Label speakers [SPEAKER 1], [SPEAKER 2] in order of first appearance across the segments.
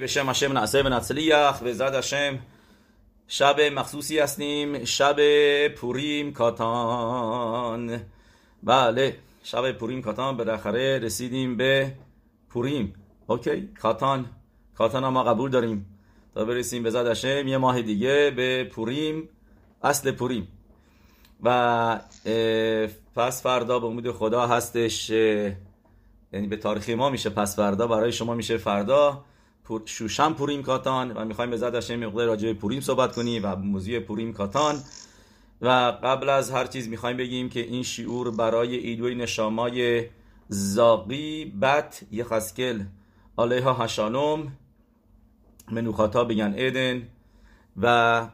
[SPEAKER 1] בשם השם נעשה ונצליח, בעזרת השם شب مخصوصی هستیم شب پوریم کاتان بله شب پوریم کاتان بالاخره رسیدیم به پوریم اوکی کاتان کاتان ما قبول داریم تا برسیم به زد هشم یه ماه دیگه به پوریم اصل پوریم و پس فردا به امید خدا هستش یعنی به تاریخی ما میشه پس فردا برای شما میشه فردا شوشن پوریم کاتان و می‌خوایم به زد مقدار راجع به پوریم صحبت کنیم و موضوع پوریم کاتان. و قبل از هر چیز می‌خوایم بگیم که این شعور برای ایدوی نشامای زاقی بت یخسکل. علیها هشانوم منوخاتا بگن ایدن. و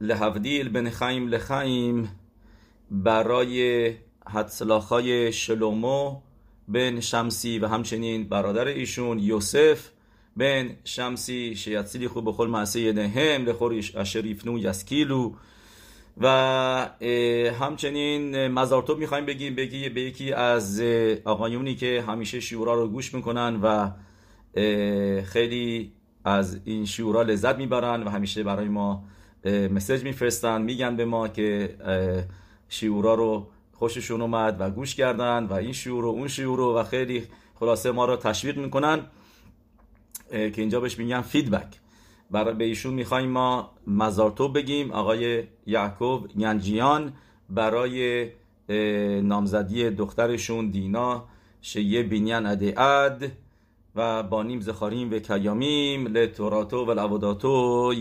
[SPEAKER 1] لحفدیل بن خیم لخیم برای حدسلاخای شلومو. بن شمسی و همچنین برادر ایشون یوسف بن شمسی شیعتسیلی خوب بخل معصه نهم لخور اشریفنو یسکیلو. و همچنین مزارتوب می‌خوایم بگیم بگی به یکی از آقایونی که همیشه شیورا رو گوش می‌کنن و خیلی از این شیورا لذت می‌برن و همیشه برای ما مسج میفرستن میگن به ما که شیورا رو خوششون اومد و گوش کردن و این شعور و اون شعور و خیلی خلاصه ما رو تشویق می‌کنن که اینجا بهش میگن فیدبک برای به ایشون می‌خوایم ما مزارتو بگیم آقای یعقوب ینجیان برای نامزدی دخترشون دینا شیه بینیان اد و بانیم زخاریم و کیامیم لتوراتو و لعوداتو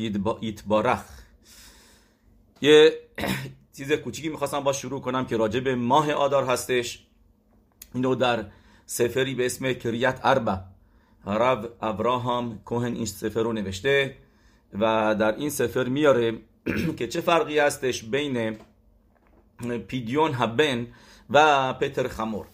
[SPEAKER 1] یتبارخ. یه چیز کوچیکی می‌خواستم با شروع کنم که راجع به ماه آدار هستش. اینو در سفری به اسم کریت اربع رب ابراهام کوهن این سفر رو نوشته و در این سفر میاره که چه فرقی هستش بین پیدیون هبن و پتر خمور.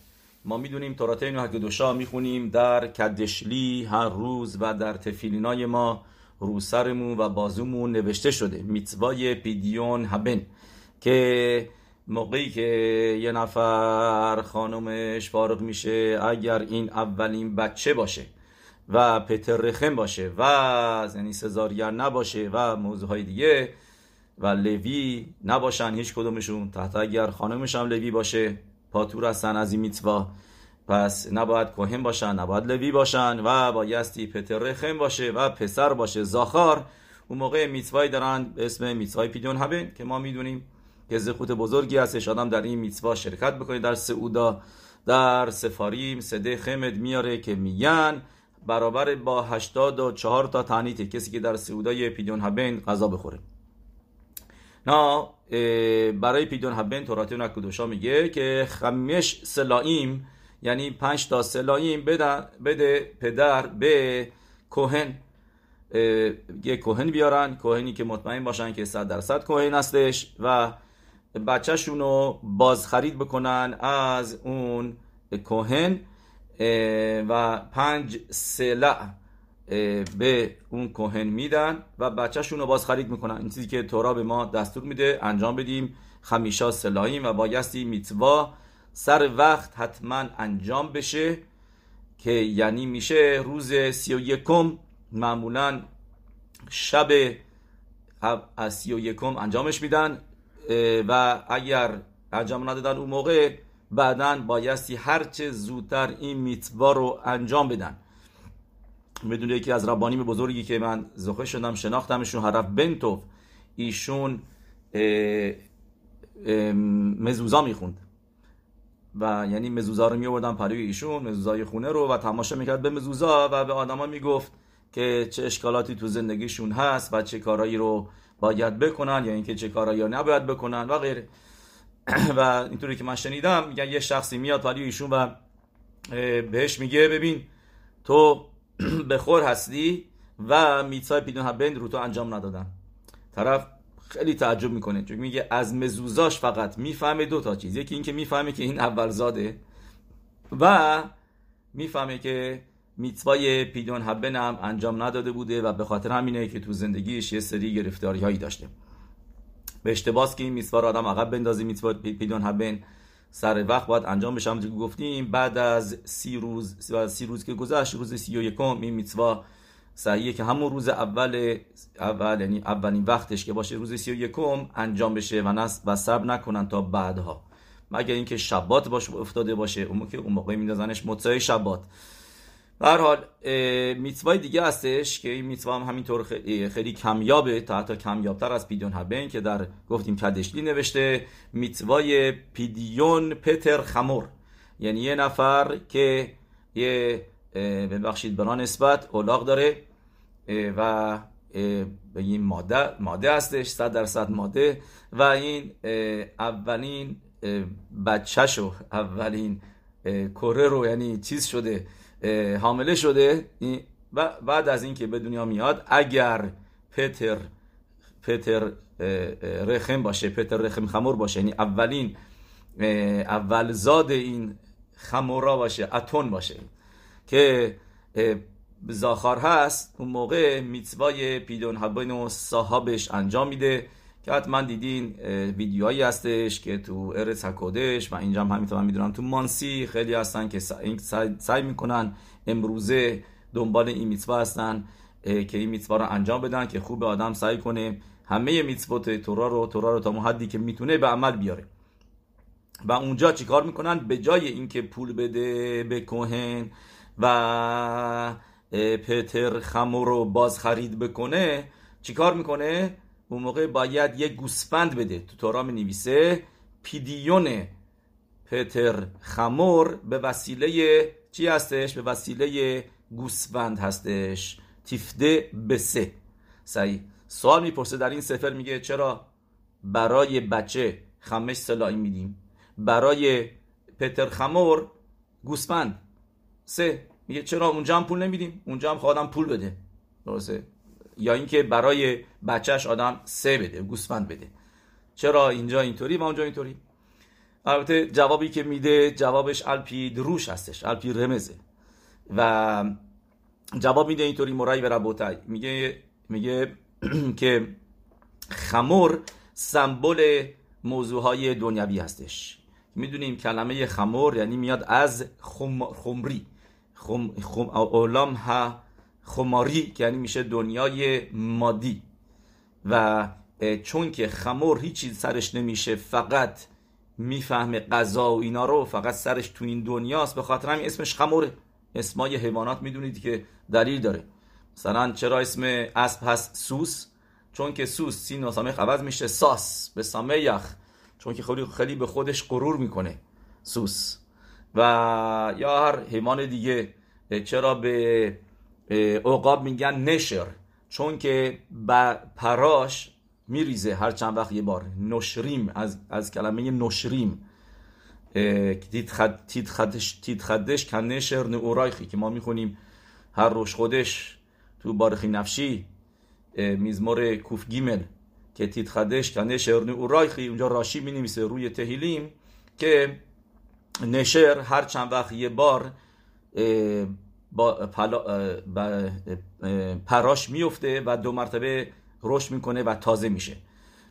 [SPEAKER 1] ما می‌دونیم توراتین و دوشا می‌خونیم در کدشلی هر روز و در تفیلینای ما روسرمون و بازومون نوشته شده. میتوای پیدیون هبن که موقعی که یه نفر خانومش فارغ میشه اگر این اولین بچه باشه و پترخم باشه و یعنی سزارگر نباشه و موضوع های دیگه و لوی نباشن هیچ کدومشون تحت اگر خانمش هم لوی باشه پاتور هستن از این میتوا. پس نباید کوهن باشن نباید لوی باشن و بایستی پترخم باشه و پسر باشه. زاخار اون موقع میتوایی دارن به اسم میتوای پیدون هبن که ما می‌دونیم. که زخوت بزرگی هستش. آدم در این میتوا شرکت بکنه در سعودا در سفاریم سده خمد میاره که میگن برابر با 84 تا تعنیت کسی که در سعودای پیدون هبن غذا بخوره. نه برای پیدون هبن تورات نکدوشا میگه که خمش سلائیم یعنی پنج تا سلائیم بده پدر به کوهن. یه کوهن بیارن. کوهنی که مطمئن باشن که 100 درصد کوهن هستش و بچهشون رو بازخرید بکنن از اون کوهن و پنج سلع به اون کوهن میدن و بچهشون رو بازخرید می‌کنن. این چیزی که تورا به ما دستور میده انجام بدیم. خمیشا سلاحیم و بایستی میتوا سر وقت حتما انجام بشه که یعنی میشه روز سی و یکم معمولا شب از سی و یکم انجامش میدن. و اگر انجام ندادن اون موقع بعدا بایستی هرچه زودتر این میتوا رو انجام بدن. بدون یکی از ربانیم بزرگی که من زخه شدم شناختمشون حرف بنتوف. ایشون مزوزا می‌خوند. و یعنی مزوزا رو میوردن پروی ایشون مزوزای خونه رو و تماشا می‌کرد به مزوزا و به آدما می‌گفت که چه اشکالاتی تو زندگیشون هست و چه کارایی رو باید بکنن یا اینکه چه کارایی نباید بکنن و غیره. و اینطوری که من شنیدم میگن یه شخصی میاد پلی ایشون و بهش میگه ببین تو بخور هستی و میتسای پیدون هبند رو تو انجام ندادن. طرف خیلی تعجب می‌کنه چون میگه از مزوزاش فقط می‌فهمه دو تا چیز. یکی اینکه می‌فهمه که این اول زاده و می‌فهمه که میتوای پیدون هبن هم انجام نداده بوده و به خاطر همینه که تو زندگیش یه سری گرفتاری هایی داشته. به اشتباس که این میتوا آدم عقب بندازی میتوا پیدون هبن سر وقت باید انجام بشه. همونطور که گفتیم بعد از سی روز سی روز که گذشت روز سی و یکم این میتوا صحیحه که همون روز اول اول یعنی اولین وقتش که باشه روز سی و یکم انجام بشه و نس و سب نکنن تا بعدها. مگر اینکه شبات باشه افتاده باشه اون که اون موقع میندازنش متسای شبات. به هر حال میتوای دیگه هستش که این میتوا هم همینطور خیلی, خیلی کمیابه تا حتی کمیابتر از پیدیون هبن که در گفتیم کدشلی نوشته. میتوای پیدیون پتر خمور. یعنی یه نفر که یه ببخشید بران نسبت اولاغ داره و به این ماده ماده هستش صد درصد ماده. و این اولین بچهشو اولین کره رو یعنی چیز شده. حامله شده. و بعد از اینکه به دنیا میاد اگر پتر پتر رخم باشه پتر رخم خمور باشه یعنی اولین اول زاد این خمورا باشه اتون باشه که زاخار هست اون موقع میتوای پیدون هبین و صاحبش انجام میده. که حتما دیدین ویدیوهایی هستش که تو ارز حکودش و اینجا هم همینطور می‌دونم تو مانسی خیلی هستن که سعی می‌کنن امروزه دنبال این میتوا هستن که این میتوا رو انجام بدن که خوب آدم سعی کنه همه میتوات تورا رو تورا رو تا حدی که می‌تونه به عمل بیاره. و اونجا چیکار می‌کنن؟ به جای اینکه پول بده به کوهن و پتر خمو رو باز خرید بکنه چیکار می‌کنه؟ اون موقع باید یک گوسفند بده. تو تورا می نویسه پیدیون پتر خمور به وسیله چی هستش؟ به وسیله گوسفند هستش. تیفده به سه. سعی. سوال می‌پرسه در این سفر میگه چرا برای بچه خمش سلائی میدیم؟ برای پتر خمور گوسفند. سه. میگه چرا اونجا هم پول نمیدیم؟ اونجا هم خواهدم پول بده. درسته؟ یا اینکه برای بچهش آدم سه بده گوسفند بده. چرا اینجا اینطوری؟ و اونجا اینطوری. البته جوابی که میده جوابش الپی دروش هستش الپی رمزه. و جواب میده اینطوری مرای به ربوتای میگه میگه که خمور سمبل موضوع های دنیوی هستش. می‌دونیم کلمه خمور یعنی میاد از خم... خمری. خم... خم... اولام ها خماری یعنی میشه دنیای مادی. و چون که خمور هیچی سرش نمیشه فقط می‌فهمه غذا و اینا رو فقط سرش تو این دنیاست. به خاطر همین اسمش خموره اسمای حیوانات می‌دونید که دلیل داره. مثلا چرا اسم اسب هست سوس؟ چون که سوس سین و سامخ عوض میشه. ساس به سامیخ چون که خیلی خیلی به خودش غرور می‌کنه سوس. و یا هر حیوان دیگه چرا به عقاب میگن نشر. چون که پراش میریزه هر چند وقت یه بار. نشریم از, از کلمه نشریم. تید خدش, تید خدش کن نشر نورایخی که ما می‌خونیم. هر روش خودش تو بارخی نفشی میزمور کوف گیمل که تید خدش کن نشر نورایخی اونجا راشی می روی تهیلیم که نشر هر چند وقت یه بار با پراش میفته و دو مرتبه رشد می‌کنه و تازه میشه.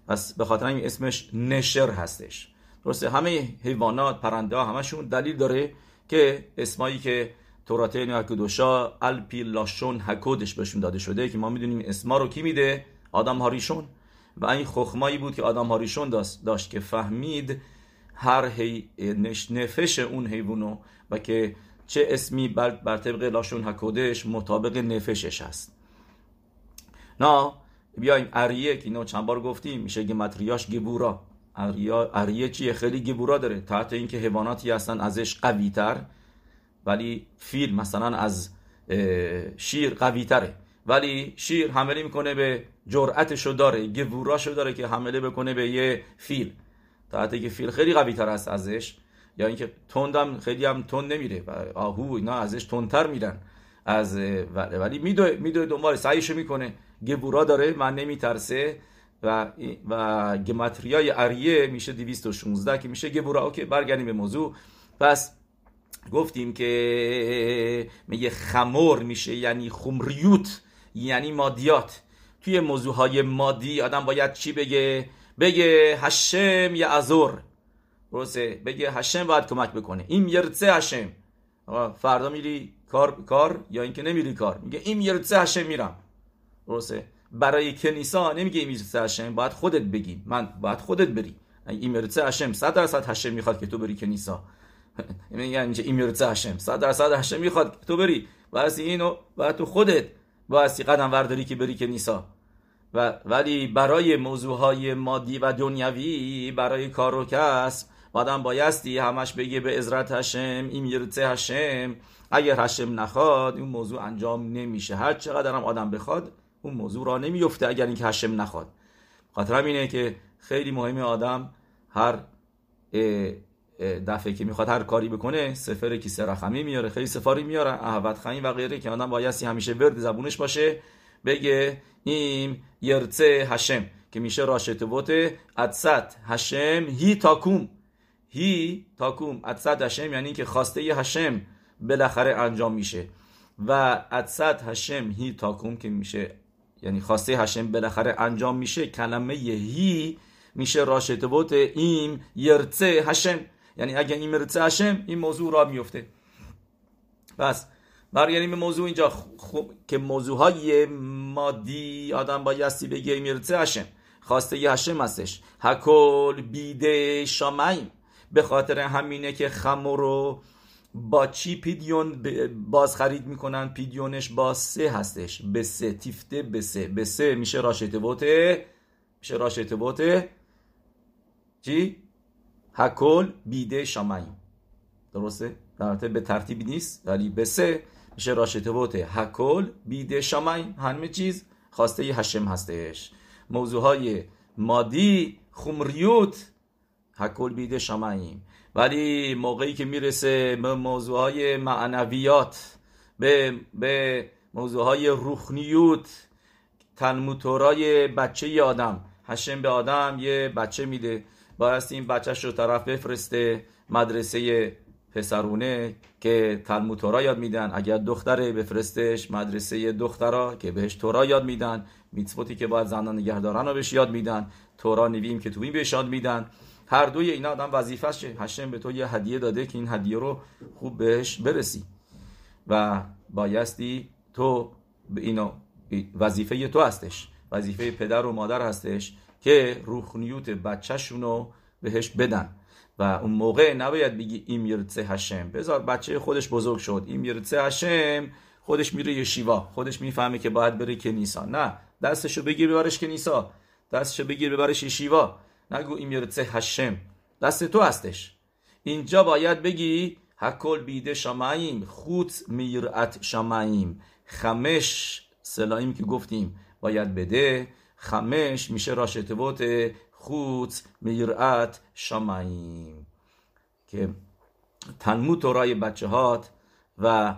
[SPEAKER 1] پس به خاطر این اسمش نشر هستش. درسته همه حیوانات پرنده ها همشون دلیل داره که اسمایی که تورات حکودوشا الپی لاشون حکودش بهشون داده شده که ما می‌دونیم اسما رو کی میده؟ آدم هاریشون. و این خخمایی بود که آدم هاریشون داشت, داشت که فهمید هر هی نفش اون حیوانو و که چه اسمی بر, بر طبق لاشون حکودش مطابق نفشش هست. نه بیایم اریه که اینو چند بار گفتیم میشه گمتریاش گبورا. اریه چیه؟ خیلی گبورا داره. تحت اینکه حیواناتی هستن ازش قوی تر ولی فیل مثلا از شیر قوی تره ولی شیر حمله می‌کنه به جرأتشو داره گبوراشو داره که حمله بکنه به یه فیل. تحت که فیل خیلی قوی تر است ازش یا اینکه تندم خیلی هم تند نمیره و آهو اینا ازش تندتر میرن از ولی میدوه میدوه دنبال سعیشو می‌کنه. گبورا داره من نمیترسه. و و گمتریای اریه میشه 216 که میشه گبورا. اوکی برگردیم به موضوع. پس گفتیم که میگه خمور میشه یعنی خمریوت یعنی مادیات. توی موضوع های مادی آدم باید چی بگه؟ بگه هشم یا ازور. درسته؟ بگه هشم باید کمک بکنه. این یرتسه هشم فردا میری کار کار یا اینکه نمیری کار. میگه این یرتسه هشم میرم. درسته؟ برای کنیسا نمیگه این یرتسه هشم باید خودت بگی. من باید خودت بری. این یرتسه هشم 100 درصد هشم می‌خواد که تو بری کنیسا میگن اینجا این یرتسه هشم 100 درصد هشم می‌خواد تو بری. واسه اینو باید تو خودت واسه قدم ورداری که بری کنیسا و ولی برای موضوع های مادی و دنیوی برای کار و کسب آدم بایستی همش بگه به عزرت هشم این یرتسه هشم. اگر هشم نخواد این موضوع انجام نمیشه. هر چقدر هم آدم بخواد اون موضوع را نمیفته اگر اینکه هشم نخواد. خاطرم اینه که خیلی مهمه آدم هر دفعه که می‌خواد هر کاری بکنه سفر کیسه رقمی میاره خیلی سفاری میاره. احوت خیلی و غیره که آدم بایستی همیشه ورد زبونش باشه بگه این یرتسه هشم. که میشه راشت بوته ادست هشم هی تاکوم هی تاکوم ادصد هشم یعنی که خواسته هشم بالاخره انجام میشه. و ادصد هشم هی تاکوم که میشه یعنی خواسته هشم بالاخره انجام میشه کلمه هی میشه راشتبوت این یرتسه هشم. یعنی اگه این یرتسه هشم این موضوع را میفته. بس برگردیم به موضوع اینجا خوب که موضوع های مادی آدم بایستی بگه این هشم. خواسته هشم هستش. هکل بیده شامعیم به خاطر همینه که خمر رو با چی پیدیون باز خرید می‌کنن؟ پیدیونش با سه هستش. به سه. تیفته به سه. به سه میشه راشت بوته میشه راشت بوته چی؟ هکل بیده شامعیم درسته؟ در به ترتیب نیست ولی به سه میشه راشت بوته هکل بیده شامعیم همه چیز خواسته هشم هستش. موضوع های مادی خمریوت هکل بیده شماییم ولی موقعی که می‌رسه به موضوع های معنویات به, به موضوع های روحنیوت تنموتورای بچه آدم. هشم به آدم یه بچه میده. بایستی این بچهش رو طرف بفرسته مدرسه پسرونه که تلمود تورا یاد میدن. اگر دختره بفرستش مدرسه دخترا که بهش تورا یاد میدن. میتفوتی که باید زنان نگهدارن رو بهش یاد میدن. تورا نویم که توی بهش یاد میدن. هر دوی اینا آدم وظیفه شه هشم به تو یه هدیه داده که این هدیه رو خوب بهش برسی. و بایستی تو به اینو وظیفه تو هستش. وظیفه پدر و مادر هستش که روحنیوت بچهشون رو بهش بدن. و اون موقع نباید بگی این میرتسه هشم بذار بچه خودش بزرگ شد. این میرتسه هشم خودش میره یشیوا خودش می‌فهمه که باید بره کنیسا. نه دستشو بگیر ببرش کنیسا. دستشو بگیر ببرش یشیوا نگو این میرتسه هشم دست تو هستش. اینجا باید بگی هکل بیده شماییم خوت میرعت شماییم خمش سلاییم که گفتیم باید بده. خمش میشه راشتبوت خوت میرعت شماییم که تنمو تورای بچه هات و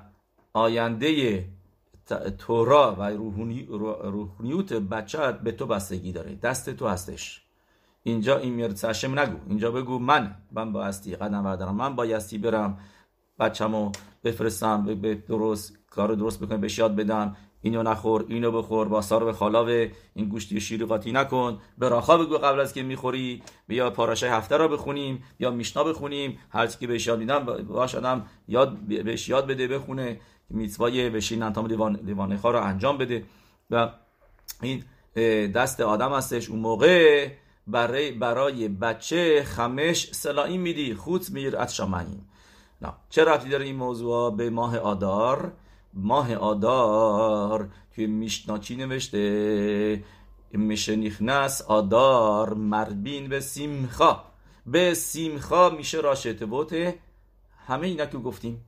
[SPEAKER 1] آینده تورا و روحنیوت بچه به تو بستگی داره. دست تو هستش. اینجا این میرتسشم نگو. اینجا بگو من من بایستی قدم بردارم. من بایستی برم بچه‌مو بفرستم به درست کار درست بکنم بهش یاد بدم. اینو نخور اینو بخور با سار به خالاوه. این گوشتی شیری قاطی نکن. به راخا بگو قبل از که می‌خوری. بیا پاراشای هفته را بخونیم یا میشنا بخونیم. هر که بهش یاد میدم باش آدم یاد بهش یاد بده بخونه. میتوای بشین انتام دیوان دیوانه رو انجام بده. و این دست آدم هستش. اون موقع برای برای بچه خمش سلائی میدی خوت میر از شامعیم نه چه رفتی داره این موضوع؟ به ماه آدار. ماه آدار توی میشنا چی نوشته میشه نیخنس آدار مربین به سیمخا. به سیمخا میشه راشته بوته همه اینا که گفتیم.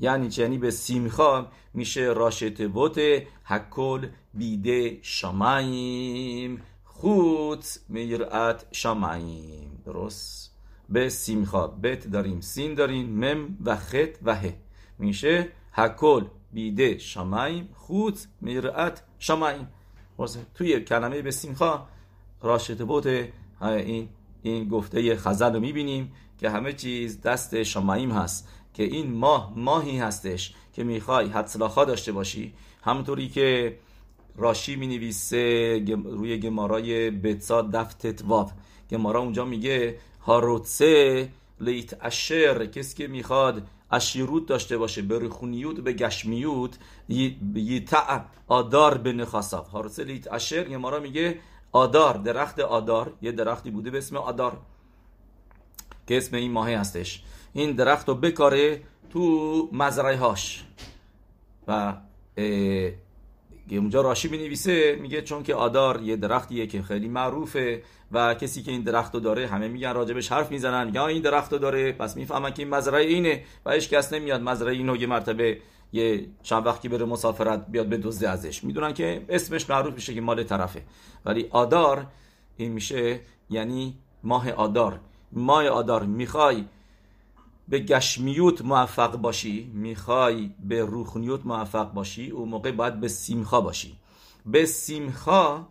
[SPEAKER 1] یعنی چه یعنی به سیمخا میشه راشته بوته حکل بیده شامعیم خوت میرعت شامعیم درست به سیمخا بت داریم سین داریم مم و خط و ه میشه حکل بیده شامعیم خوت میرعت شامعیم توی کلمه به سیمخا راشت بوت این این گفته خزل رو می‌بینیم که همه چیز دست شامعیم هست که این ماه ماهی هستش که می‌خوای حدسلاخا داشته باشی همونطوری که راشی می نویسه روی گمارای بتسا دفتت واب گمارا اونجا میگه هاروتسه لیت اشر. کسی که می‌خواد اشیروت داشته باشه به رخونیوت به گشمیوت یتع آدار به نخاساف حارس لیت اشر یه مارا میگه آدار درخت آدار. یه درختی بوده به اسم آدار که اسم این ماهی هستش. این درخت رو بکاره تو مزرعه هاش و اونجا راشی می نویسه میگه چون که آدار یه درختیه که خیلی معروفه و کسی که این درخت داره همه میگن راجبش حرف می‌زنن یا این درخت داره پس می‌فهمن که این مزرعه اینه و هیچ کس نمیاد مزرعه اینو یه مرتبه یه چند وقتی بره مسافرت بیاد به دزده ازش. می‌دونن که اسمش معروف میشه که مال طرفه. ولی آدار این میشه یعنی ماه آدار. ماه آدار می‌خوای به گشمیوت موفق باشی می‌خوای به روخنیوت موفق باشی اون موقع باید به سیمخا باشی. به سیمخا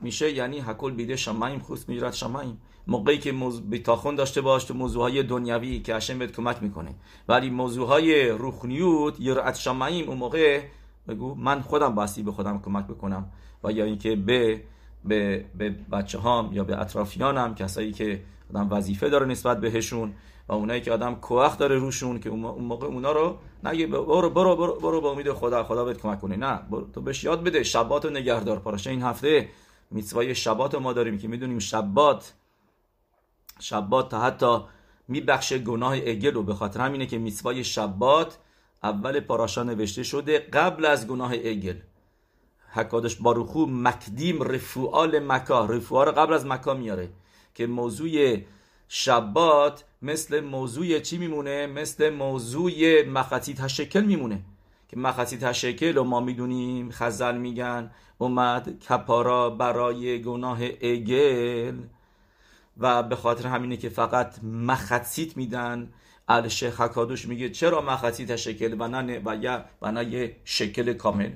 [SPEAKER 1] میشه یعنی حکل بیده شمایم خوست میرد شمایم موقعی که موضوع بیتاخون داشته باش تو موضوع های دنیوی که هشم بهت کمک می‌کنه. ولی موضوع های روخنیوت یرعت شمایم اون موقع بگو من خودم باسی به خودم کمک بکنم. و یا اینکه به به, به بچه هام یا به اطرافیانم کسایی که آدم وظیفه داره نسبت بهشون و اونایی که آدم کوخ داره روشون که اون موقع اونا رو نگه برو برو برو, با امید خدا. خدا بهت کمک کنه. نه. تو بهش یاد بده. شبات و نگهدار. پاراشه این هفته میتوای شبات ما داریم که می‌دونیم شبات شبات تا حتی میبخشه گناه اگل رو. به خاطر همینه که میتوای شبات اول پاراشا نوشته شده قبل از گناه اگل. حکادش باروخو مکدیم رفوال مکا رفوال قبل از مکا میاره. که موضوع شبات مثل موضوع چی میمونه؟ مثل موضوع مخطی تشکل میمونه. که مخطی تشکل و ما می‌دونیم خزل میگن اومد کپارا برای گناه اگل. و به خاطر همینه که فقط مخطیت میدن الشیخ حکادوش میگه چرا مخطی تشکل و نه و, و نه یه شکل کامل؟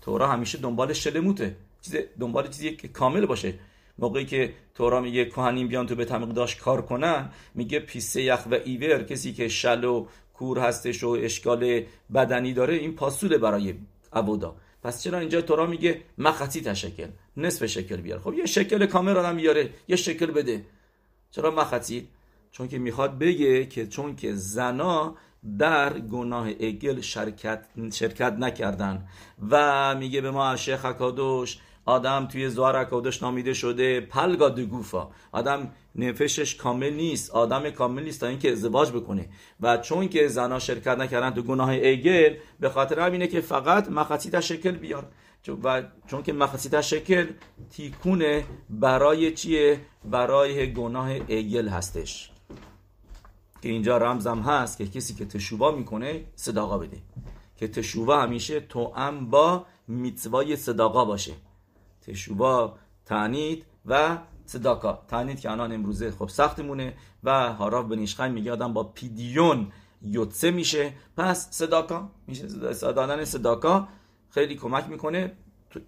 [SPEAKER 1] تورا همیشه دنبال شلموته چیز دنبال چیزی که کامل باشه. موقعی که تورا میگه کهنیم بیان تو به داشت کار کنن میگه پیسه یخ و ایور کسی که شل و کور هستش و اشکال بدنی داره این پاسول برای عبودا. پس چرا اینجا تورا میگه مخطی تشکل نصف شکل بیار. خب یه شکل کامل آدم بیاره یه شکل بده. چرا مخطی چون که می‌خواد بگه که چون که زنا در گناه اگل شرکت, شرکت نکردن. و میگه به ما של"ה הקדוש آدم توی זוהר הקדוש نامیده شده פלגא דגופא آدم נפש ش کامل نیست آدم کامل نیست تا اینکه ازدواج بکنه. و چون که زنا شرکت نکردن تو گناه עגל به خاطر همینه که فقط מחצית השקל بیار. و چون که מחצית השקל תיקון ه برای چیه؟ برای گناه עגל هستش. که اینجا رمزم هست که کسی که תשובה می‌کنه צדקה بده. که تشوبا همیشه توام با میتوای صداقا باشه. تشوبا تعنید و صداکا تعنید که الان امروزه خب سختمونه و هاراف بنیشخای میگه آدم با پیدیون یوتسه میشه. پس صداکا میشه دادن صداکا خیلی کمک می‌کنه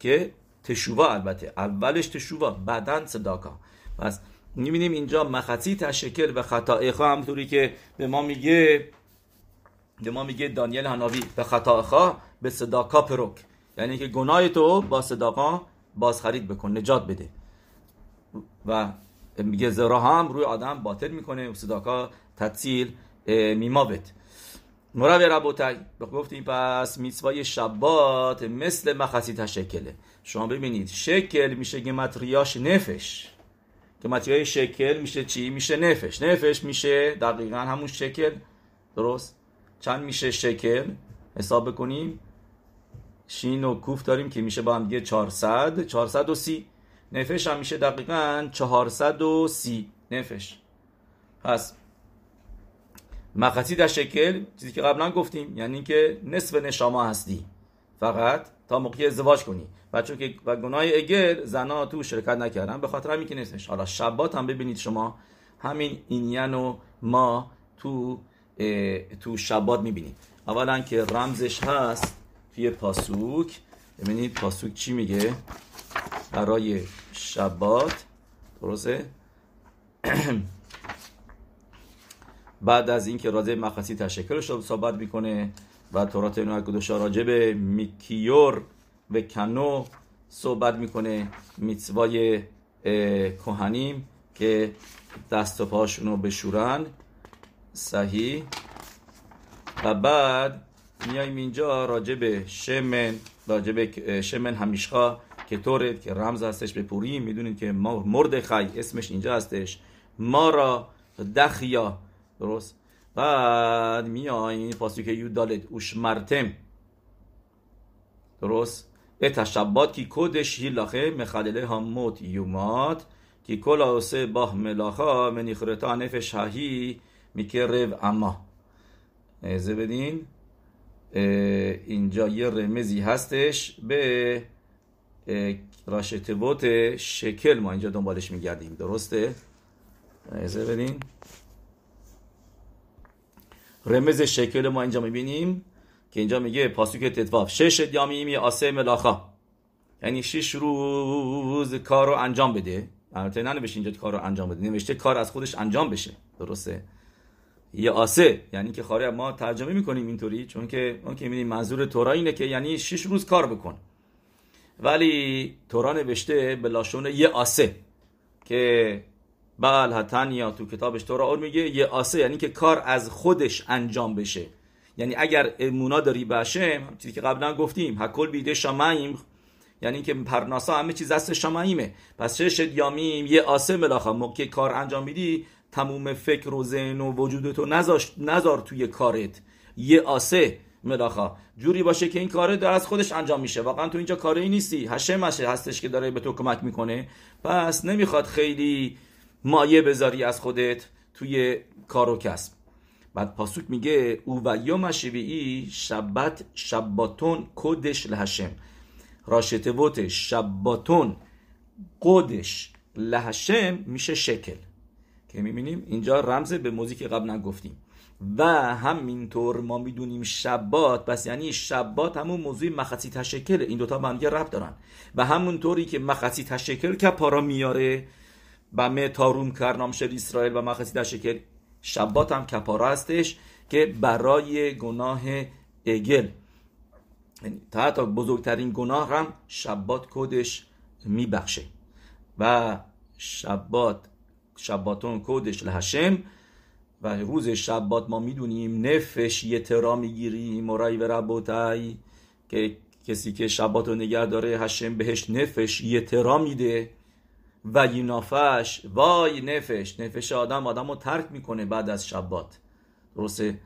[SPEAKER 1] که تشوبا البته. اولش تشوبا بعدا صداکا پس می‌بینیم اینجا مخطی تشکل و خطا. همطوری که به ما میگه به ما میگه دانیل هناوی به خطا به صداکا پروک. یعنی که گناه تو با صداقا بازخرید بکن نجات بده. و میگه زرا هم روی آدم باطل می‌کنه. و صداکا تطیل میمابت مرابی ربوتای گفتیم پس میتوای شبات مثل مخصی تشکله شما ببینید شکل میشه گمتریاش نفش. گمتریای شکل میشه چی؟ میشه نفش. نفش میشه دقیقا همون شکل. درست؟ چند میشه شکل؟ حساب بکنیم. شین و کوف داریم که میشه با هم دیگه 400 430 نفش هم میشه دقیقا 430 نفش. پس مقصی در شکل چیزی که قبلا گفتیم یعنی که نصف نشاما هستی. فقط تا موقعی ازدواج کنی. و چون که و گناه اگل زنا تو شرکت نکردن به خاطر همین که نیستش حالا شبات هم ببینید شما. همین اینین و ما تو تو شبات می‌بینید. اولا که رمزش هست توی پاسوک. ببینید پاسوک چی میگه؟ برای شبات. درسته؟ بعد از اینکه راضی مخصی تشکلش رو صحبت می‌کنه و تورات اینو کدوشا راجع به میکیور و کنو صحبت می‌کنه میتوای کوهنیم که دست و پاشون رو بشورن. صحیح. و بعد میایم اینجا راجع شمن راجع شمن همیشخا که طورت که رمز هستش به پوری. می‌دونید که مرد خی اسمش اینجا هستش. ما را دخیا. درست؟ بعد میایم که یود دالت اوش مرتم درست اتشبات کی کدش هیلاخه مخلله هموت یومات. کی کلا اوسه باه ملاخا منیخرتا نفش هایی میکرب اما. ازه بدین اینجا یه رمزی هستش به راشتبوت شکل ما اینجا دنبالش میگردیم. درسته؟ ازه بدین رمز شکل ما اینجا می‌بینیم که اینجا میگه پاسوک تتواف. شش دیامی آسه ملاخا یعنی شش روز کار رو انجام بده. البته ننوشته اینجا کار رو انجام بده. نوشته کار از خودش انجام بشه. درسته؟ یه آسه. یعنی که خاره ما ترجمه می‌کنیم اینطوری چون که ما که می‌بینیم منظور تورا اینه که یعنی شش روز کار بکن. ولی تورا نوشته به لاشون آسه که بل هتنیا تو کتابش تورا اون میگه آسه یعنی که کار از خودش انجام بشه. یعنی اگر امونا داری هشم چیزی که قبلا گفتیم حکل بیده شمایم یعنی که پرناسا همه چیز دست شماییمه پس شش یامیم یه آسه ملاخا موقع کار انجام میدی تموم فکر و ذهن و وجودتو نذار توی کارت. یه آسه. ملاخا جوری باشه که این کار در از خودش انجام میشه. واقعا تو اینجا کاری نیستی. هشه مشه هستش که داره به تو کمک می‌کنه. پس نمی‌خواد خیلی مایه بذاری از خودت توی کار و کسب. بعد پاسوک میگه او و یوم شبیعی شبت شباتون کدش لهشم راشتبوت شباتون قدش لهشم میشه شکل. که می‌بینیم اینجا رمز به موزیک قبلا گفتیم و همینطور ما می‌دونیم شبات بس یعنی شبات همون موضوع مخصی تشکل. این دوتا با هم رب دارن. و همونطوری که مخصی تشکل که پارا میاره و مه تاروم کرنام شد اسرائیل و مخصی تشکل شبات هم کپارا هستش که برای گناه اگل. یعنی تا حتی بزرگترین گناه هم شبات کودش میبخشه. و شبات شباتون کودش لهشم. و روز شبات ما می‌دونیم نفش یه ترا می‌گیریم. و و ربوتای که کسی که شبات رو نگه داره هشم بهش نفش یه ترا میده. و ینافش وای نفش. نفش آدم آدم رو ترک می‌کنه بعد از شبات. درسته؟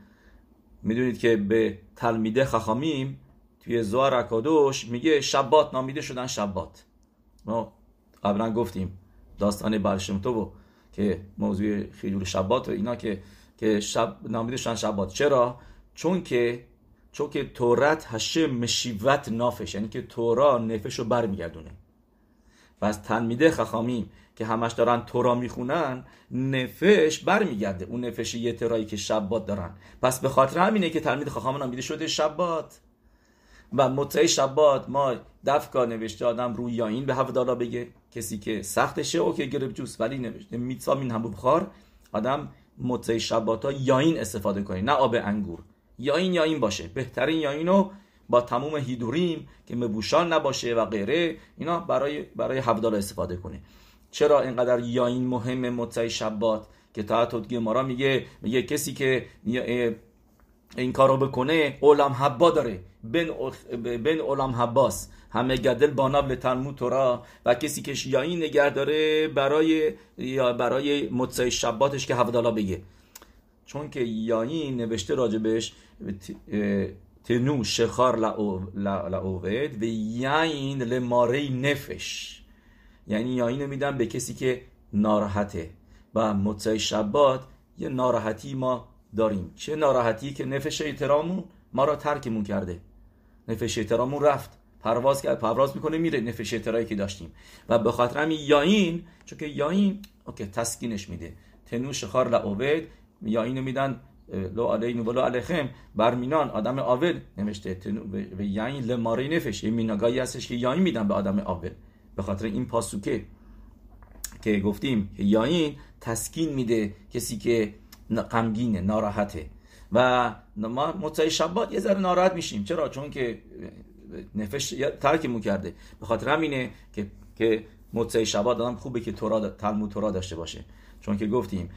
[SPEAKER 1] می‌دونید که به تلمیده خخامیم. توی زوار اکادوش میگه شبات نامیده شدن شبات. ما قبلا گفتیم داستان برشمتو که موضوع خیلول شبات و اینا که که شب نامیده شدن شبات. چرا؟ چون که چون که تورت هشه مشیوت نافش یعنی که تورا نفش رو برمیگردونه. و از تنمیده خخامیم که همش دارن تورا می‌خونن نفش برمیگرده. اون نفش یه ترایی که شبات دارن. پس به خاطر همینه که تلمید خخام نامیده شده شبات. و متعی شبات ما دفکا نوشته آدم روی یا این به هفدالا بگه. کسی که سختشه او که گرب جوس ولی نوشته. میتسا مین هم بخار. آدم متعی شبات ها یا استفاده کنه نه آب انگور. یا این یا این باشه. بهترین یا با تموم هیدوریم که مبوشان نباشه و غیره اینا برای برای هفدالا استفاده کنه. چرا اینقدر یا این مهم متعی شبات؟ که تا گمارا میگه میگه کسی که این کارو بکنه اولم حبا داره. بن, بن اولم حباس. همه گدل باناب تلمود تورا و کسی که شیایی نگه داره برای یا برای متصای شباتش که هفدالا بگه. چون که یایی نوشته راجبش تنو شخار لعوید و یین لماره نفش. یعنی یایی نمیدن به کسی که ناراحته. و متصای شبات یه ناراحتی ما داریم. چه ناراحتی که نفش احترامون ما را ترکمون کرده. نفش احترامون رفت. پرواز کرد پرواز می‌کنه میره نفش احترایی که داشتیم. و به خاطر همین یاین چون که یاین اوکی تسکینش میده. تنوش خار لعوبد یاین میدن لو علی ولو علیخم برمینان آدم آول نوشته. و یاین لماری نفش. این میناگایی هستش که یاین میدن به آدم آول. به خاطر این پاسوکه که گفتیم یاین تسکین میده. کسی که غمگینه ناراحته. و ما متعی شبات یه ذره ناراحت میشیم. چرا؟ چون که نفش ترکمون کرده. به خاطر همینه که که متعی شبات آدم خوبه که تورا تلمود تورا داشته باشه. چون که گفتیم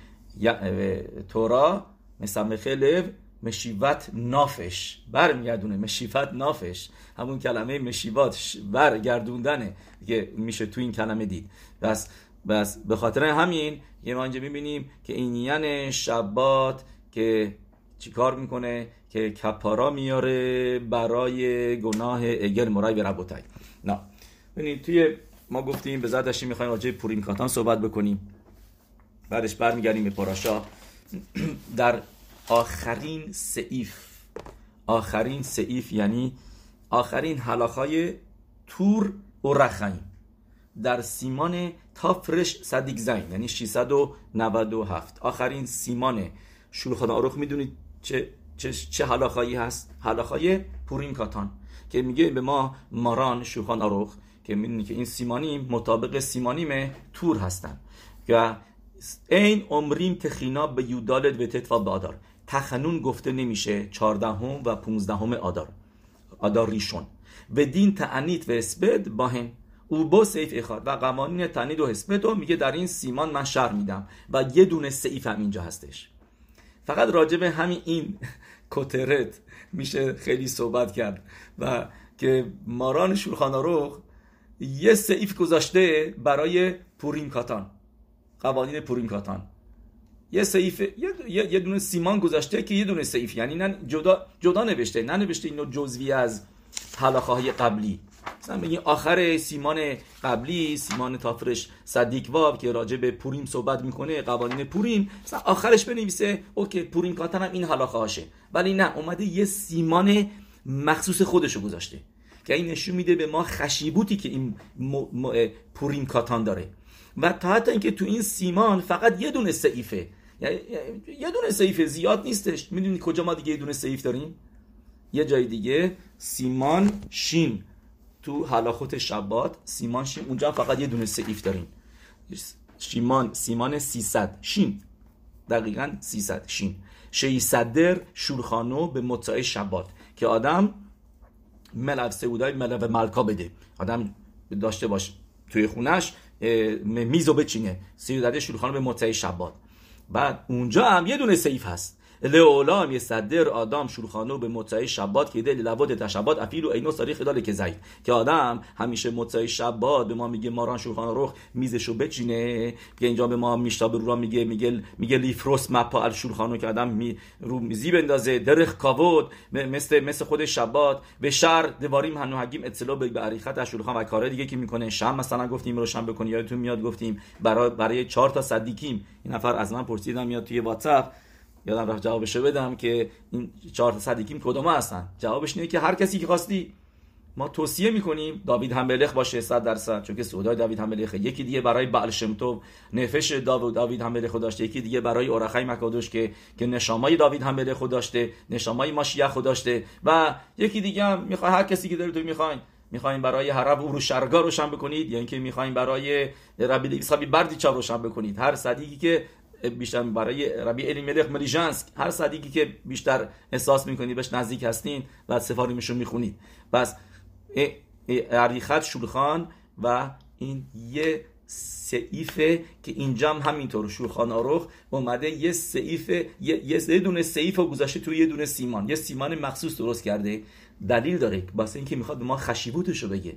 [SPEAKER 1] تورا مسمخه لو مشیوت نافش. برمیگردونه مشیوت نافش. همون کلمه مشیوات برگردوندنه که میشه تو این کلمه دید. بس بس به خاطر همین یه ما اینجا می‌بینیم که این یعنی شبات که چیکار می‌کنه؟ که کپارا میاره برای گناه اگر مرای به ربوتای نه ببینید توی ما گفتیم به زدشی می‌خوایم؟ راجع پوریم کاتان صحبت بکنیم. بعدش برمیگردیم به پاراشا. در آخرین سعیف آخرین سعیف یعنی آخرین حلاخای تور و رخیم در سیمان تافرش صدیق زین یعنی 697 آخرین سیمان شلوخان آروخ می‌دونید چه چه, چه حلاخایی هست؟ حلاخای پورین کاتان که میگه به ما ماران شوخان آروخ که می‌دونی که این سیمانی مطابق سیمانیم تور هستن. و این عمریم تخینا به یودالت و تتوا به آدار. تخنون گفته نمیشه چاردهم و پونزدهم آدار. آدار ریشون به دین تعنیت و اسبد باهن او با سیف اخاد و قوانین تعنید و حسبت میگه در این سیمان من شر میدم و یه دونه סעיף هم اینجا هستش. فقط راجب همین این کترت میشه خیلی صحبت کرد و که מרן שולחן یه סעיף گذاشته برای פורים קטן قوانین פורים קטן. یه סעיף یه, یه دونه סימן گذاشته که یه دونه סעיף یعنی نه جدا, جدا نوشته نه نوشته اینو جزوی از הלכה قبلی. مثلا بگیم آخر סימן قبلی سیمان تافرش صدیق واب که راجع به پوریم صحبت می‌کنه قوانین پوریم. مثلا آخرش بنویسه اوکی پوریم کاتن هم این حلاخه هاشه ولی نه اومده یه سیمان مخصوص خودشو گذاشته که این نشون میده به ما خشیبوتی که این پوریم کاتان داره. و تا حتی اینکه تو این سیمان فقط یه دونه سعیفه یعنی یه دونه سعیفه زیاد نیستش. می‌دونی کجا ما دیگه یه دونه سعیف داریم؟ یه جای دیگه سیمان شین. تو حلاخوت شبات سیمان شین اونجا فقط یه دونه سعیف داریم. شیمان سیمان 300 شین دقیقا 300 شین شیصدر شورخانو به مطعه شبات که آدم ملو سعودای ملو ملکا بده. آدم داشته باش توی خونش میزو بچینه. سیودده شورخانو به مطعه شبات بعد اونجا هم یه دونه سیف هست. شورخانو به متعی شبات که دل لواد تشبات افیلو اینو ساریخ داله که زید که آدم همیشه متعی شبات به ما میگه ماران شورخانو رخ میزشو بچینه. که اینجا به ما میشتا به رو میگه میگه میگه لیفروس مپا ال شورخانو که آدم می رو میزی بندازه. درخ کاود مثل مثل خود شبات به شر دواریم هنو حگیم اطلاع به عریخت شورخان و کار دیگه که می‌کنه. شم مثلا گفتیم روشن بکنی یادتون میاد گفتیم. برای برای 4 تا صدیکیم. این نفر از من پرسیدم میاد توی واتساپ. یادم رفت جوابشو بدم که این چهار تا صدیقیم کدوم هستن. جوابش اینه که هر کسی که خواستی ما توصیه می‌کنیم داوید همبلخ باشه 100 درصد چون که سودای داوید همبلخ یکی دیگه برای بعل شمتو نفش داوود داوید همبلخ داشته یکی دیگه برای اورخای مکادوش که که نشامای داوید همبلخ داشته نشامای ماشیخ داشته و یکی دیگه هم می‌خواد هر کسی که تو می‌خواین. می‌خواین برای هرب او رو شرگا روشن بکنید یا اینکه می‌خواین برای ربی بردی بردیچا روشن بکنید. هر صدیقی که بیشتر برای ربی الیملخ ملیژنسک هر صدیقی که بیشتر احساس می‌کنید بهش نزدیک هستین و سفاریمشو می‌خونید پس عریخت شولخان و این یه سعیفه که اینجا هم همینطور. شولخان آروخ اومده یه سعیفه یه, یه دونه سعیف رو گذاشته توی یه دونه سیمان. یه سیمان مخصوص درست کرده. دلیل داره واسه اینکه می‌خواد به ما خشیبوتش رو بگه.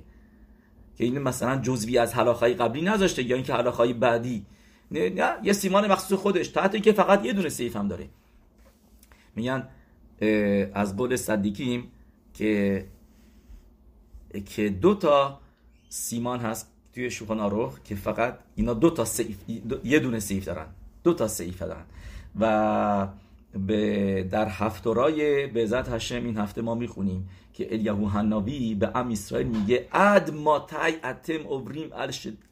[SPEAKER 1] که این مثلا جزوی از حلاخای قبلی نذاشته یا اینکه حلاخای بعدی نه, یه סימן مخصوص خودش. تا حتی که فقط یه دونه סעיף هم داره. میگن از قول צדיקים که که دو تا סימן هست توی שולחן ערוך که فقط اینا دو تا סעיף یه دونه סעיף دارن. دو تا סעיף دارن. و به در הפטורה ی בעזרת השם این هفته ما می‌خونیم که אליהו הנביא به עם ישראל میگه עד מתי אתם עוברים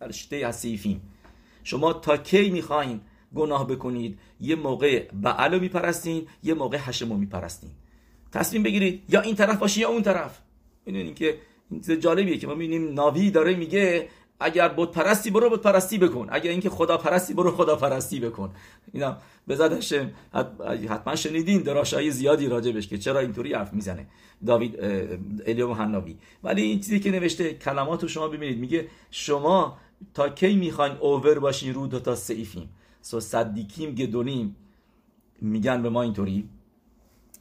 [SPEAKER 1] الشته حسیفیم شما تا کی می‌خواین گناه بکنید یه موقع بعلو میپرستین یه موقع حشمو میپرستین. تصمیم بگیرید یا این طرف باشی یا اون طرف. می‌دونین که این جالبیه که ما می‌بینیم ناوی داره میگه اگر بود پرستی برو بود پرستی بکن. اگر اینکه خدا پرستی برو خدا پرستی بکن. اینا به حتما شنیدین دراشای زیادی راجبش که چرا اینطوری حرف می‌زنه. داوید الیو حناوی ولی این چیزی که نوشته کلمات رو شما ببینید میگه شما تا کی می‌خواین اوور باشین رو دو تا سیفیم. سو صدیکیم گدونیم. میگن به ما اینطوری.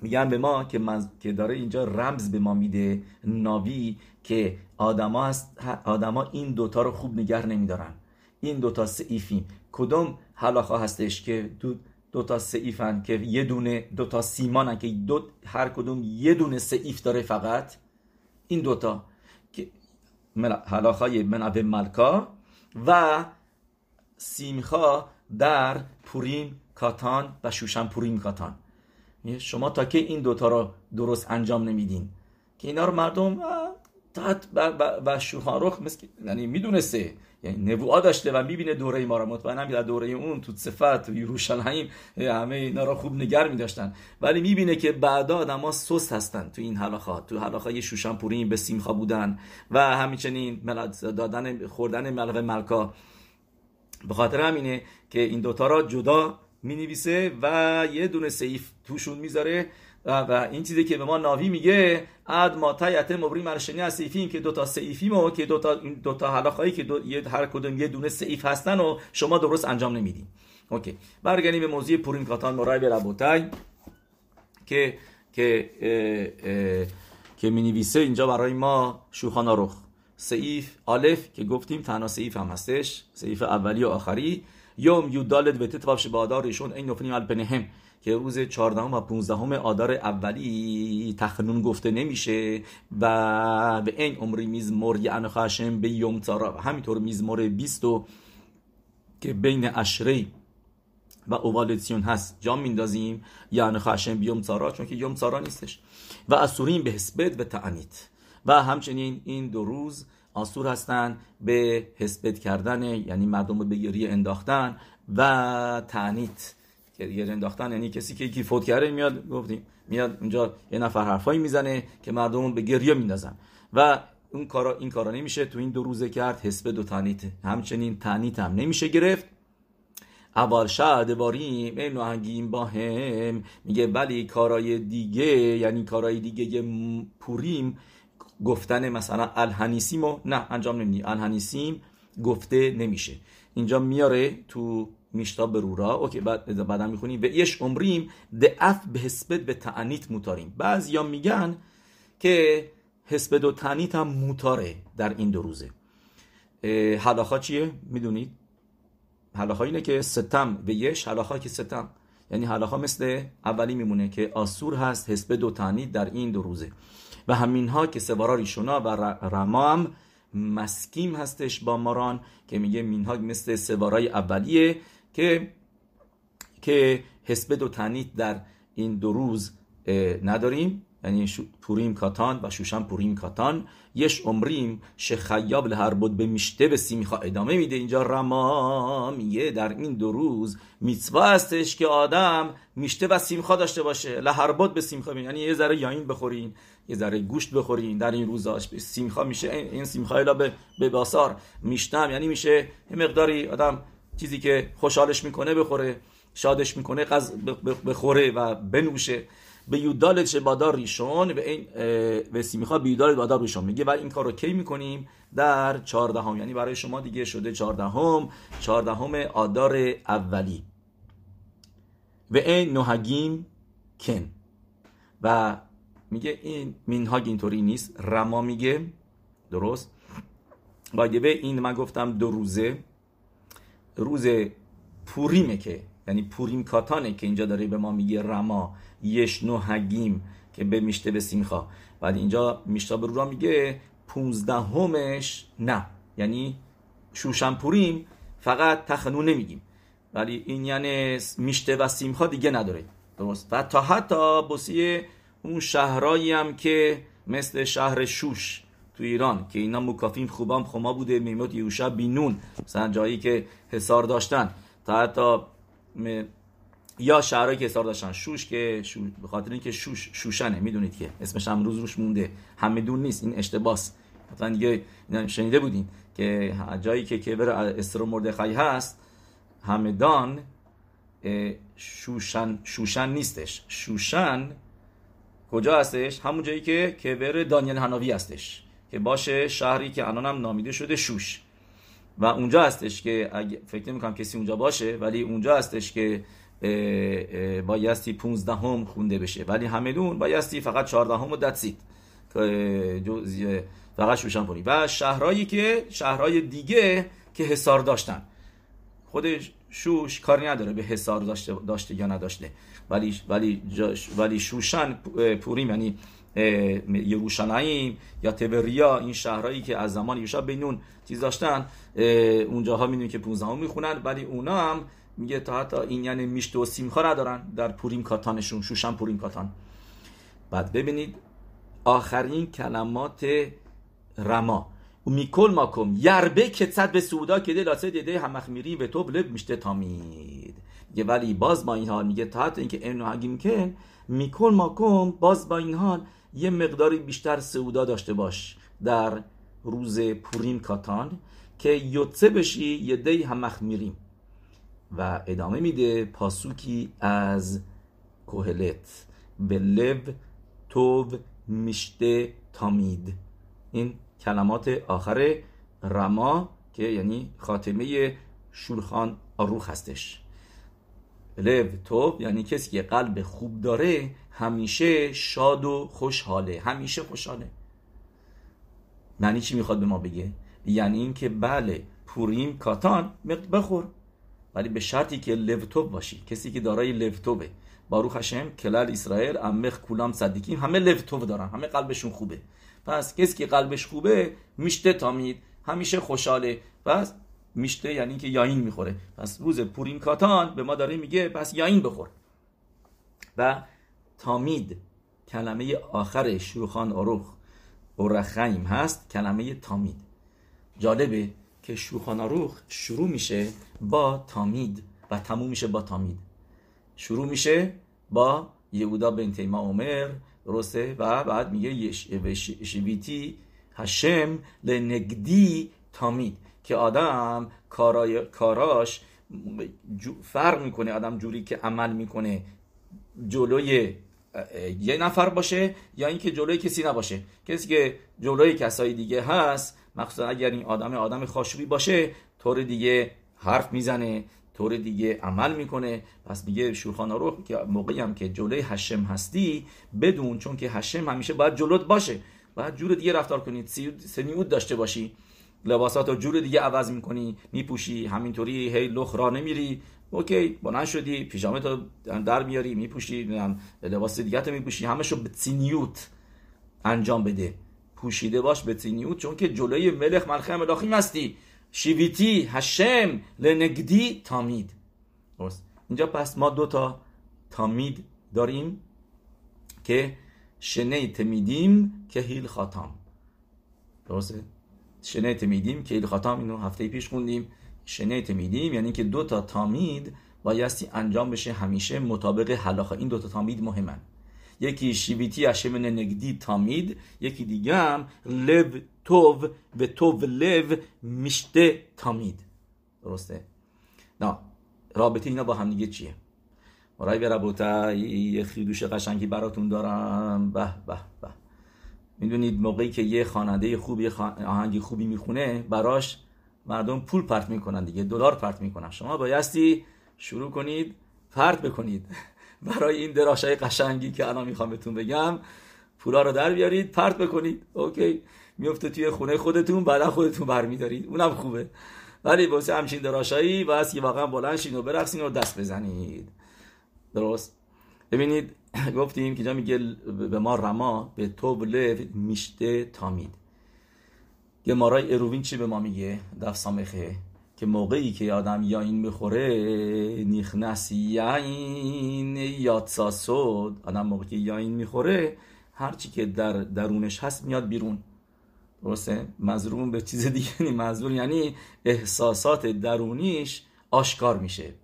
[SPEAKER 1] میگن به ما که, من... که داره اینجا رمز به ما میده ناوی که آدما هست آدما این دوتا رو خوب نگه نمیدارن. این دوتا سعیفیم کدوم حلاخا هستش که دو, دو تا سعیفن که یه دونه دو تا سیمانن که دو هر کدوم یه دونه سعیف داره فقط. این دوتا. که حلاخای منابع ملکا. و سیمخا در پوریم کاتان و شوشن پوریم کاتان. شما تا که این دوتا رو درست انجام نمیدین. که اینا رو مردم تحت و رخ مثل یعنی می‌دونسته. یعنی نبوعا داشته و می‌بینه دوره ما رو مطمئنم در دوره اون تو صفت و یروشلایم همه اینا رو خوب نگر میداشتن. ولی می‌بینه که بعدا آدما سست هستن تو این حلاخات تو حلاخای شوشن پوریم به سیمخا بودن و همچنین دادن خوردن ملغ ملکا. به خاطر همینه که این دوتا را جدا می نویسه و یه دونه سیف توشون می‌ذاره و این چیزی که به ما ناوی میگه اد ما تایت مبری مرشنی از سیفیم که دوتا سیفیم که دوتا دوتا حلاخایی که دو هر کدوم یه دونه سیف هستن و شما درست انجام نمیدین. اوکی. برگردیم به موضوع پورین کاتان مرای به ربوتای که که که می نویسه اینجا برای ما شوخانا رخ. سیف آلف که گفتیم تنها سیف هم هستش. سیف اولی و آخری. یوم یودالد و تتواف به ایشون این نفنیم الپنهم که روز 14 و 15 آدار اولی تخنون گفته نمیشه و به این عمری میزمور یعنی خاشم به یوم تارا همینطور میزمور 20 که بین اشری و اووالتیون هست. جا میندازیم یعنی خاشم بیوم تارا چون که یوم تارا نیستش. و اسوریم به حسبت و تعنیت. و همچنین این دو روز آسور هستن به حسبت کردن یعنی مردم رو به گریه انداختن و تعنیت گریه انداختن یعنی کسی که یکی فوت کرده میاد گفتیم میاد اونجا یه نفر حرفایی می‌زنه که مردم به گریه میندازن. و اون کارا این کارا نمیشه. تو این دو روزه کرد حسب دو تانیت همچنین تانیت هم نمیشه گرفت. اول شهد باریم این نوهنگیم با هم. میگه ولی کارای دیگه یعنی کارای دیگه پوریم. گفتن مثلا الهنیسیمو نه انجام نمیدی. الهنیسیم گفته نمیشه. اینجا میاره تو میشتا برورا اوکی بعد بعدا می‌خونیم و ایش عمریم اف به حسبت به تعنیت موتاریم. بعضی میگن که حسبت و تعنیت هم موتاره در این دو روزه. حلاخا چیه؟ می‌دونید حلاخا اینه که ستم به یش حلاخا که ستم. یعنی حلاخا مثل اولی میمونه که آسور هست حسب دو تعنیت در این دو روزه. و همین ها که سوارا ریشونا و رما هم مسکیم هستش با ماران که میگه مینها مثل سوارای اولیه که که حسبت و تنیت در این دو روز نداریم. یعنی پوریم کاتان و شوشن پوریم کاتان. یش عمریم شخیاب لهر بود به میشته به سیمیخا ادامه میده. اینجا رما میگه در این دو روز میتوا هستش که آدم میشته و سیمخا داشته باشه. لهر بود به سیمخا یعنی یه ذره یاین بخورین. یه ذره گوشت بخورین. در این روزاش سیمخا میشه. این سیمخا الا به, به باسار میشتم. یعنی میشه یه مقداری آدم چیزی که خوشحالش می‌کنه بخوره شادش می‌کنه قز بخوره و بنوشه. به یودالت بادار ریشون به این به می‌خواد به یودالت بادار ریشون میگه. و این کار رو کی می‌کنیم؟ در چهاردهم. یعنی برای شما دیگه شده چهاردهم. چهاردهم آدار اولی. و این نوهگیم کن. و میگه این مینهاگ اینطوری نیست. رما میگه. درست. به این من گفتم دو روزه. روز پوریمه که یعنی پوریم کاتانه که اینجا داره به ما میگه رما. یشنو حگیم که به میشته به سیمخا بعد اینجا میشتا به رو میگه پونزدهمش نه. یعنی شوشن پوریم فقط تخنو نمیگیم. ولی این یعنی میشته و سیمخا دیگه نداره. درست. و تا حتی بسیه اون شهرایی هم که مثل شهر شوش تو ایران که اینا مکافیم خوبام خما بوده میموت یوشا بینون مثلا جایی که حسار داشتن. تا حتی یا شهرهایی که حسار داشتن شوش که شو... به خاطر اینکه شوش شوشنه می‌دونید که اسمش هم روز روش مونده. همدون نیست این اشتباس. حتما دیگه شنیده بودین که جایی که کبر استرو مردخای هست همدان شوشن شوشن نیستش. شوشن کجا هستش؟ همون جایی که کبر دانیل هناوی هستش که باشه شهری که الان هم نامیده شده شوش. و اونجا هستش که فکر نمی کنم کسی اونجا باشه ولی اونجا هستش که بایستی 15 هم خونده بشه. ولی همدون بایستی فقط 14 هم و دتسید فقط شوشان پوری و شهرهایی که شهرهای دیگه که حسار داشتن. خود شوش کاری نداره به حسار داشته, داشته یا نداشته. ولی ولی ولی شوشن پوریم یعنی یروشلایم یا توریا این شهرهایی که از زمان یوشا بینون چیز داشتن اونجاها می‌دونیم که 15 هم می‌خونن ولی اونا هم میگه تا حتی این یعنی میشت و سیمخا ندارن در پوریم کاتانشون شوشن پوریم کاتان. بعد ببینید آخرین کلمات رما. و میکل ماکم یربه کتت به سودا که لاسه دیده همخمیری به تو بلب میشته تامید میگه ولی باز با این حال میگه تا حتی اینکه اینو هگیم که میکل ماکم باز با این حال یه مقداری بیشتر سعودا داشته باش در روز پوریم کاتان که یوتسه بشی یه دی همخ میریم و ادامه میده پاسوکی از کوهلت. به لب توب میشته تامید این کلمات آخر رما که یعنی خاتمه شورخان آروخ هستش. لب توب یعنی کسی که قلب خوب داره همیشه شاد و خوشحاله همیشه خوشحاله. معنی چی می‌خواد به ما بگه؟ یعنی اینکه بله پوریم کاتان بخور. ولی به شرطی که لوتوب باشی کسی که دارای لوتوبه باروخ هشم کلال اسرائیل امخ کولام صدیکیم همه لوتوب دارن همه قلبشون خوبه. پس کسی که قلبش خوبه میشته تامید همیشه خوشحاله. پس میشته یعنی که یاین می‌خوره. پس روز پوریم کاتان به ما داره میگه پس یاین بخور. و تامید کلمه آخر شروخان اروخ. رخیم هست کلمه تامید. جالبه که شروخان اروخ شروع میشه با تامید و تموم میشه با تامید. شروع میشه با یهودا بن تیما عمر درسته؟ و بعد میگه شویتی هشم لنگدی تامید که آدم کارای کاراش فرق می‌کنه آدم جوری که عمل می‌کنه جلوی یه نفر باشه یا اینکه جلوی کسی نباشه. کسی که جلوی کسای دیگه هست مخصوصا اگر این آدم آدم خاشوی باشه طور دیگه حرف می‌زنه. طور دیگه عمل می‌کنه. پس میگه شورخان رو که موقعی هم که جلوی هشم هستی بدون چون که هشم همیشه باید جلوت باشه. باید جور دیگه رفتار کنید سنیود داشته باشی. لباسات رو جور دیگه عوض می‌کنی میپوشی. همینطوری هی لخ را نمیری. اوکی بلند شدی پیژامه تو در میاری میپوشی. لباس دیگه تو میپوشی. همشو به سینیوت انجام بده. پوشیده باش به سینیوت چون که جلوی ملخ ملخه ملاخیم هستی. شیویتی هشم لنگدی تامید. اینجا پس ما دو تا تامید داریم که شنه تمیدیم که هیل خاتم درسته؟ شنه تمیدیم که هیل خاتم اینو هفته پیش خوندیم. شنه تمیدیم یعنی که دو تا تامید بایستی انجام بشه همیشه مطابق حلاخه این دو تا تامید مهمن. یکی شیویتی هشم نگدی تامید یکی دیگه هم لب توو و توو لو میشته تامید درسته؟ نه رابطه اینا با هم دیگه چیه؟ مرای به یه خیدوش قشنگی براتون دارم. به به به. می‌دونید موقعی که یه خواننده خوبی آهنگی خوبی می‌خونه براش مردم پول پرت می‌کنن دیگه دلار پرت می‌کنن. شما بایستی شروع کنید پرت بکنید. برای این دراشای قشنگی که الان می‌خوام بهتون بگم پولا رو در بیارید پرت بکنید. اوکی. میفته توی خونه خودتون بعدا خودتون برمیدارید. اونم خوبه. ولی واسه همچین دراشایی بس که واقعا بلند شین و برقصین و دست بزنید. درست؟ ببینید گفتیم که جا میگه به ما رما به توب میشته تامید. یه مارای اروین چی به ما میگه؟ دف سامخه. که موقعی که آدم یا این می‌خوره نیخنس یاین یادساسود آدم موقعی که یا این می‌خوره هرچی که در درونش هست میاد بیرون. درسته؟ مظلوم به چیز دیگه نی مظلوم یعنی احساسات درونیش آشکار میشه.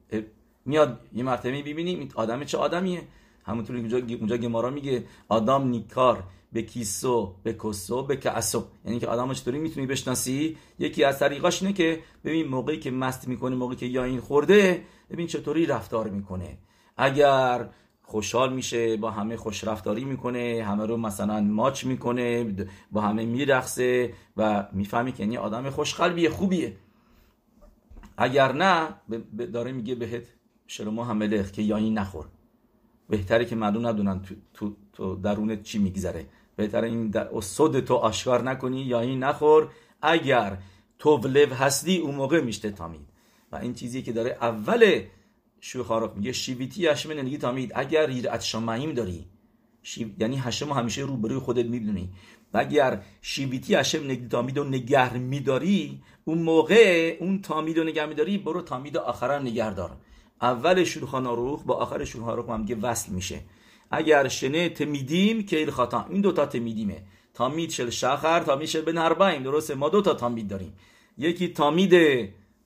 [SPEAKER 1] میاد یه مرتبه ببینیم آدم چه آدمیه؟ همونطوری اونجا اونجا گمارا میگه آدم نیکار به کیسو به کسو به کعسو یعنی که آدم چطوری می‌تونی بشناسی؟ یکی از طریقاش اینه که ببین موقعی که مست می‌کنه موقعی که یا این خورده ببین چطوری رفتار می‌کنه. اگر خوشحال میشه با همه خوش رفتاری می‌کنه همه رو مثلا ماچ می‌کنه با همه میرخصه و می‌فهمی که یعنی آدم خوشقلبیه خوبیه. اگر نه داره میگه بهت شلما هملخ که یایی نخور. بهتره که مردم ندونن تو, تو, تو درونت چی میگذره. بهتره این در صد تو آشکار نکنی یا این نخور. اگر تو ولو هستی اون موقع میشته تامید و این چیزی که داره اول شوخارق میگه شیویتی هشم نگی تامید. اگر یرعت شمعیم داری یعنی هشم همیشه رو بروی خودت می‌دونی. و اگر شیویتی هشم نگی تامید و نگه میداری اون موقع اون تامید و نگه میداری برو تامید آخر نگه دار اول شروخان روخ با آخر شروخان روخ هم وصل میشه. اگر شنه تمیدیم که خطا این دوتا تمیدیمه. تامید شل شخر تامید شل بن اربعیم درسته؟ ما دوتا تامید داریم. یکی تامید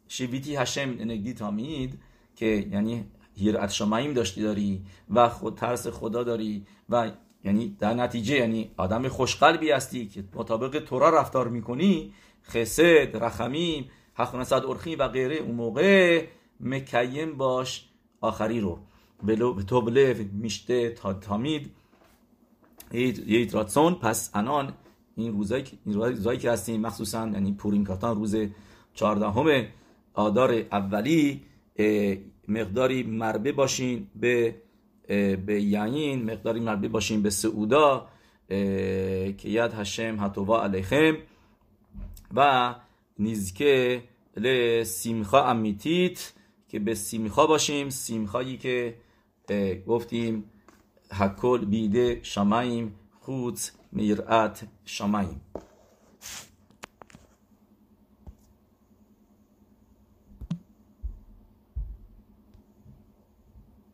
[SPEAKER 1] شیویتی هشم نگدی تامید. که یعنی هیرت شماییم داشتی داری و خود ترس خدا داری و یعنی در نتیجه یعنی آدم خوشقلبی هستی که مطابق تورا رفتار می‌کنی خسد رحمیم حق ارخی و غیره. اون موقع مکیم باش آخری رو. به تو بلو میشته تا تامید یه راتسون پس انان این روزایی این روزایی که هستیم مخصوصا یعنی پورین کاتان روز چهاردهم آدار اولی مقداری مربه باشین به به یعین مقداری مربه باشین به سعودا که ید هشم هتووا علیخم و نیزکه لسیمخا امیتیت که به سیمخا باشیم. سیمخایی که گفتیم حکل بیده شماییم خود میرعت شماییم